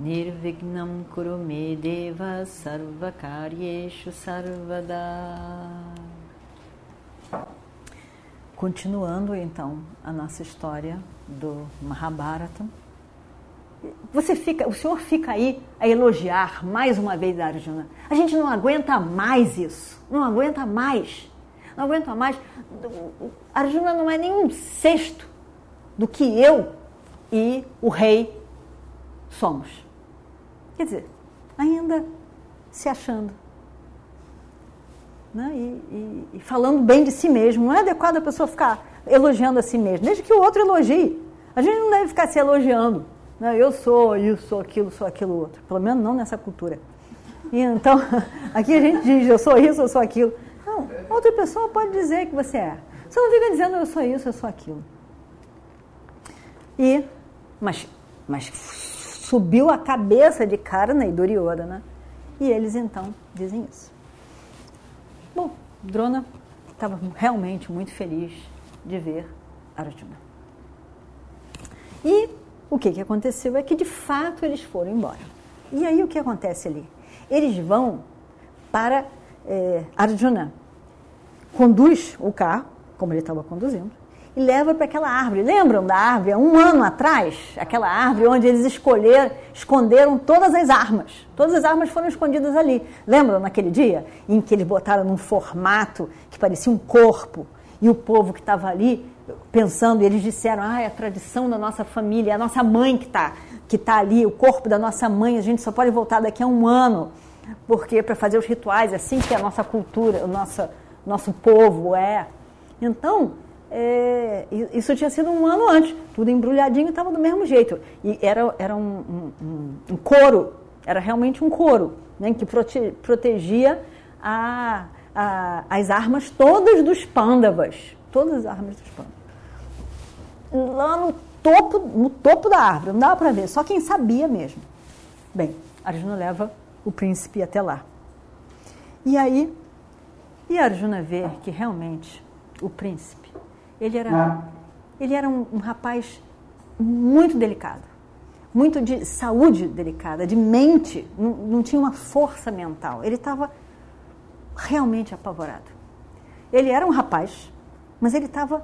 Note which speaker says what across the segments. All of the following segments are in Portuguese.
Speaker 1: Nirvignam Kurume Deva Sarvakaryeshu Sarvada Continuando então a nossa história do Mahabharata. Você fica, o senhor fica aí a elogiar mais uma vez a Arjuna. A gente não aguenta mais isso. Não aguenta mais. Não aguenta mais. Arjuna não é nem um sexto do que eu e o rei somos. Quer dizer, ainda se achando né? E, e, e, falando bem de si mesmo. Não é adequado a pessoa ficar elogiando a si mesma, desde que o outro elogie. A gente não deve ficar se elogiando. Né? Eu sou isso, sou aquilo, sou aquilo outro. Pelo menos não nessa cultura. E então, aqui a gente diz, eu sou isso, eu sou aquilo. Não, outra pessoa pode dizer que você é. Você não fica dizendo eu sou isso, eu sou aquilo. E, mas, mas subiu a cabeça de Karna e Duryodhana. Né? E eles então dizem isso. Bom, Drona estava realmente muito feliz de ver Arjuna. E o que, que aconteceu é que de fato eles foram embora. E aí o que acontece ali? Eles vão para é, Arjuna, conduz o carro, como ele estava conduzindo, e leva para aquela árvore. Lembram da árvore? Um ano atrás, aquela árvore onde eles escolheram, esconderam todas as armas. Todas as armas foram escondidas ali. Lembram naquele dia em que eles botaram num formato que parecia um corpo e o povo que estava ali pensando, eles disseram: ah, é a tradição da nossa família, é a nossa mãe que está que tá ali, o corpo da nossa mãe, a gente só pode voltar daqui a um ano, porque para fazer os rituais, é assim que a nossa cultura, o nosso, nosso povo é. Então, é, isso tinha sido um ano antes, tudo embrulhadinho estava do mesmo jeito. E era, era um, um, um couro, era realmente um couro, né, que prote, protegia a, a, as armas todas dos pândavas. Todas as armas dos pândavas. Lá no topo, no topo da árvore, não dava para ver, só quem sabia mesmo. Bem, Arjuna leva o príncipe até lá. E aí, e Arjuna vê que realmente o príncipe ele era, ah. ele era um, um rapaz muito delicado, muito de saúde delicada, de mente, não, não tinha uma força mental. Ele estava realmente apavorado. Ele era um rapaz, mas ele estava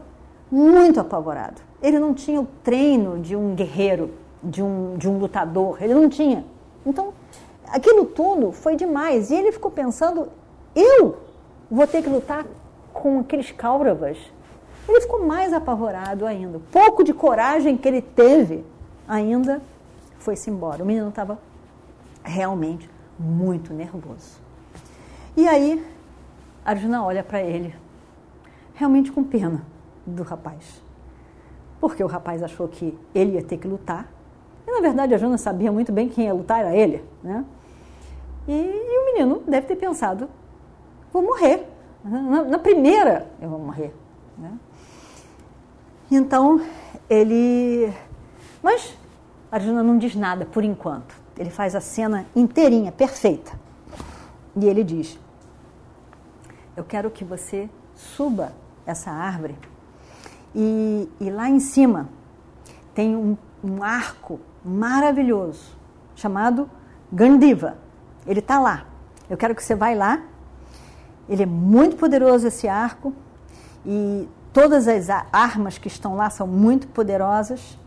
Speaker 1: muito apavorado. Ele não tinha o treino de um guerreiro, de um, de um lutador, ele não tinha. Então, aquilo tudo foi demais. E ele ficou pensando: eu vou ter que lutar com aqueles Kauravas ele ficou mais apavorado ainda. Pouco de coragem que ele teve ainda foi-se embora. O menino estava realmente muito nervoso. E aí, Arjuna olha para ele, realmente com pena do rapaz. Porque o rapaz achou que ele ia ter que lutar. E na verdade, Arjuna sabia muito bem quem ia lutar era ele. Né? E, e o menino deve ter pensado: vou morrer. Na, na primeira, eu vou morrer. Né? Então, ele. Mas Arjuna não diz nada por enquanto. Ele faz a cena inteirinha, perfeita. E ele diz: Eu quero que você suba essa árvore e, e lá em cima tem um, um arco maravilhoso chamado Gandiva. Ele está lá. Eu quero que você vá lá. Ele é muito poderoso esse arco e Todas as armas que estão lá são muito poderosas.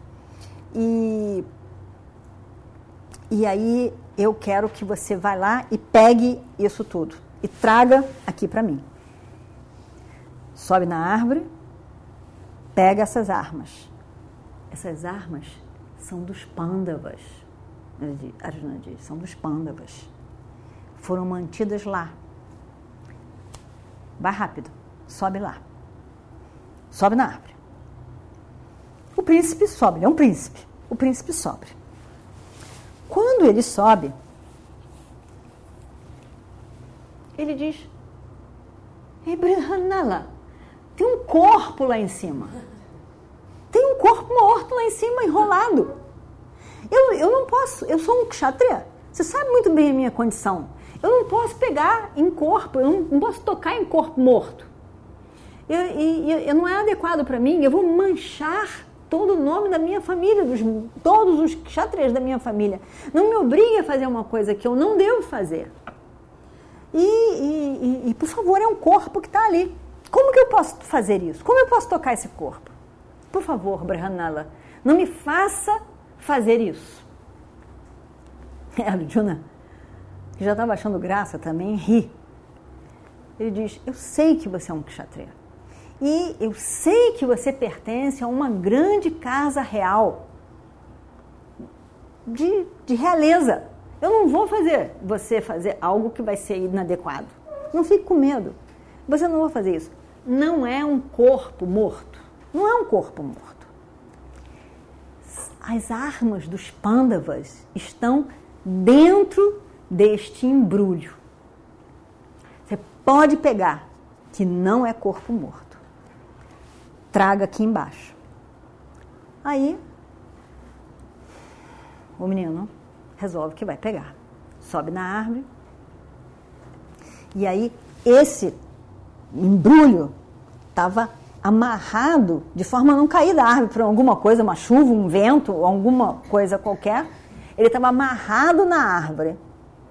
Speaker 1: E, e aí eu quero que você vá lá e pegue isso tudo e traga aqui para mim. Sobe na árvore, pega essas armas. Essas armas são dos pândavas. Arjuna diz, são dos pândavas. Foram mantidas lá. Vai rápido, sobe lá. Sobe na árvore. O príncipe sobe, ele é um príncipe. O príncipe sobe. Quando ele sobe, ele diz: Ebrihanala, tem um corpo lá em cima. Tem um corpo morto lá em cima, enrolado. Eu, eu não posso, eu sou um kshatriya. Você sabe muito bem a minha condição. Eu não posso pegar em corpo, eu não posso tocar em corpo morto. Eu, e, eu, não é adequado para mim, eu vou manchar todo o nome da minha família, dos, todos os kshatriyas da minha família. Não me obrigue a fazer uma coisa que eu não devo fazer. E, e, e, e por favor, é um corpo que está ali. Como que eu posso fazer isso? Como eu posso tocar esse corpo? Por favor, Brahmanala, não me faça fazer isso. É, Arjuna, que já estava achando graça também, ri. Ele diz: Eu sei que você é um kshatriya. E eu sei que você pertence a uma grande casa real de, de realeza. Eu não vou fazer você fazer algo que vai ser inadequado. Não fique com medo. Você não vai fazer isso. Não é um corpo morto. Não é um corpo morto. As armas dos pândavas estão dentro deste embrulho. Você pode pegar, que não é corpo morto. Traga aqui embaixo. Aí, o menino resolve que vai pegar. Sobe na árvore. E aí, esse embrulho estava amarrado de forma a não cair da árvore por alguma coisa, uma chuva, um vento, alguma coisa qualquer. Ele estava amarrado na árvore,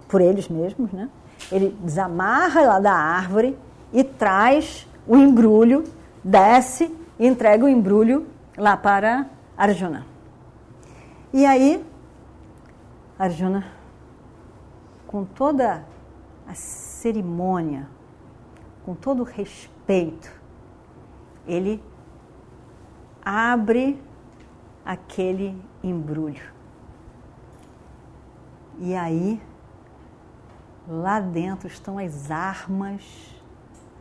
Speaker 1: por eles mesmos, né? Ele desamarra lá da árvore e traz o embrulho, desce e entrega o embrulho lá para Arjuna. E aí Arjuna, com toda a cerimônia, com todo o respeito, ele abre aquele embrulho. E aí, lá dentro estão as armas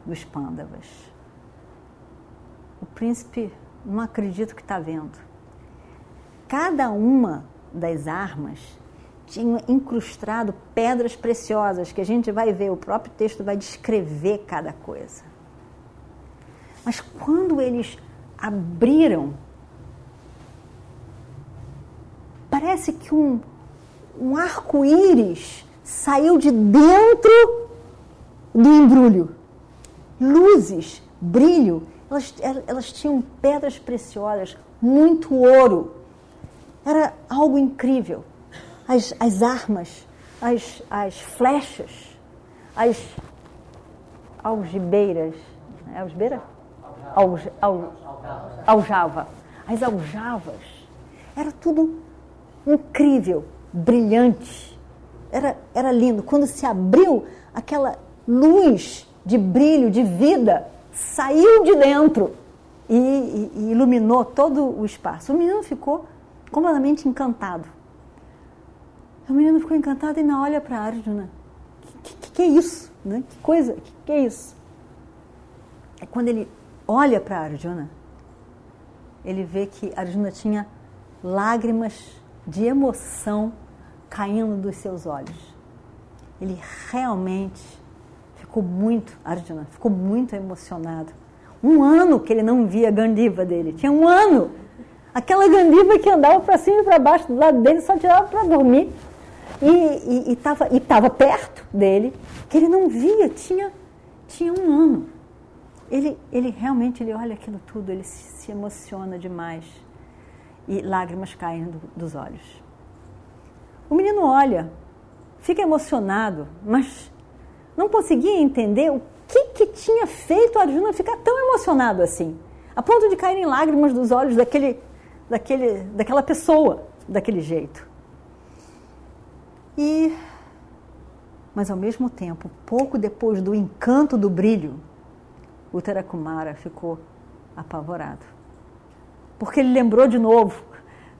Speaker 1: dos pândavas. Príncipe não acredita que está vendo. Cada uma das armas tinha incrustado pedras preciosas, que a gente vai ver, o próprio texto vai descrever cada coisa. Mas quando eles abriram, parece que um, um arco-íris saiu de dentro do embrulho. Luzes, brilho, elas, elas tinham pedras preciosas, muito ouro. Era algo incrível as, as armas, as, as flechas, as algibeiras. É algibeira? Alj, al, aljava. As aljavas. Era tudo incrível, brilhante. Era, era lindo. Quando se abriu, aquela luz de brilho, de vida, saiu de dentro e, e, e iluminou todo o espaço. O menino ficou completamente encantado. O menino ficou encantado e ainda olha para Arjuna. Que, que, que é isso? Né? Que coisa? Que, que é isso? É quando ele olha para Arjuna, ele vê que Arjuna tinha lágrimas de emoção caindo dos seus olhos. Ele realmente ficou muito, Arjuna, ficou muito emocionado. Um ano que ele não via a Gandiva dele. Tinha um ano. Aquela Gandiva que andava para cima e para baixo do lado dele, só tirava para dormir e estava e, e tava perto dele, que ele não via, tinha, tinha um ano. Ele, ele realmente ele olha aquilo tudo, ele se, se emociona demais e lágrimas caem do, dos olhos. O menino olha, fica emocionado, mas não conseguia entender o que, que tinha feito Arjuna ficar tão emocionado assim, a ponto de caírem lágrimas dos olhos daquele, daquele, daquela pessoa daquele jeito. E mas ao mesmo tempo, pouco depois do encanto do brilho, o Terakumara ficou apavorado. Porque ele lembrou de novo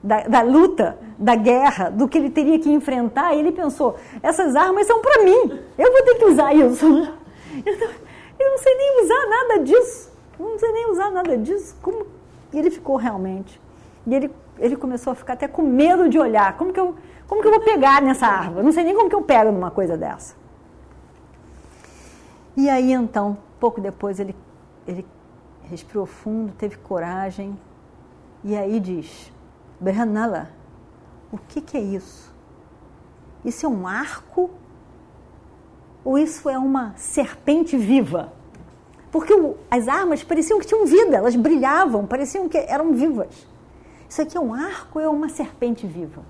Speaker 1: da, da, luta, da guerra, do que ele teria que enfrentar, e ele pensou: essas armas são para mim, eu vou ter que usar isso. Eu não sei nem usar nada disso, eu não sei nem usar nada disso. Como ele ficou realmente? E ele, ele começou a ficar até com medo de olhar. Como que eu, como que eu vou pegar nessa árvore? Não sei nem como que eu pego numa coisa dessa. E aí então, pouco depois, ele, ele respirou fundo, teve coragem, e aí diz: Berhanala, o que, que é isso? Isso é um arco ou isso é uma serpente viva? Porque o, as armas pareciam que tinham vida, elas brilhavam, pareciam que eram vivas. Isso aqui é um arco ou é uma serpente viva?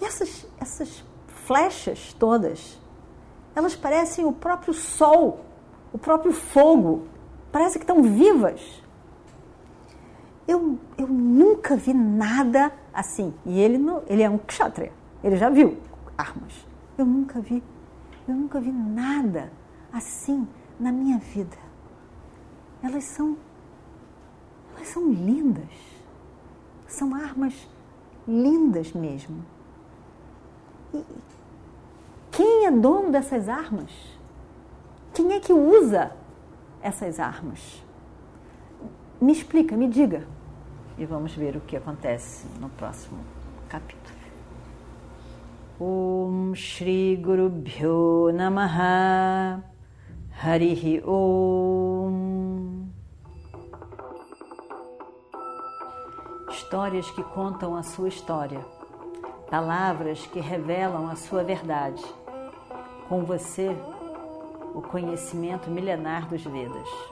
Speaker 1: E essas, essas flechas todas, elas parecem o próprio sol, o próprio fogo, parece que estão vivas. Eu, eu nunca vi nada assim. E ele, ele é um kshatriya, ele já viu armas. Eu nunca vi, eu nunca vi nada assim na minha vida. Elas são, elas são lindas. São armas lindas mesmo. E quem é dono dessas armas? Quem é que usa essas armas? Me explica, me diga. E vamos ver o que acontece no próximo capítulo. Om Shri Guru Bhyo Namaha Harihi Om Histórias que contam a sua história, palavras que revelam a sua verdade. Com você, o conhecimento milenar dos Vedas.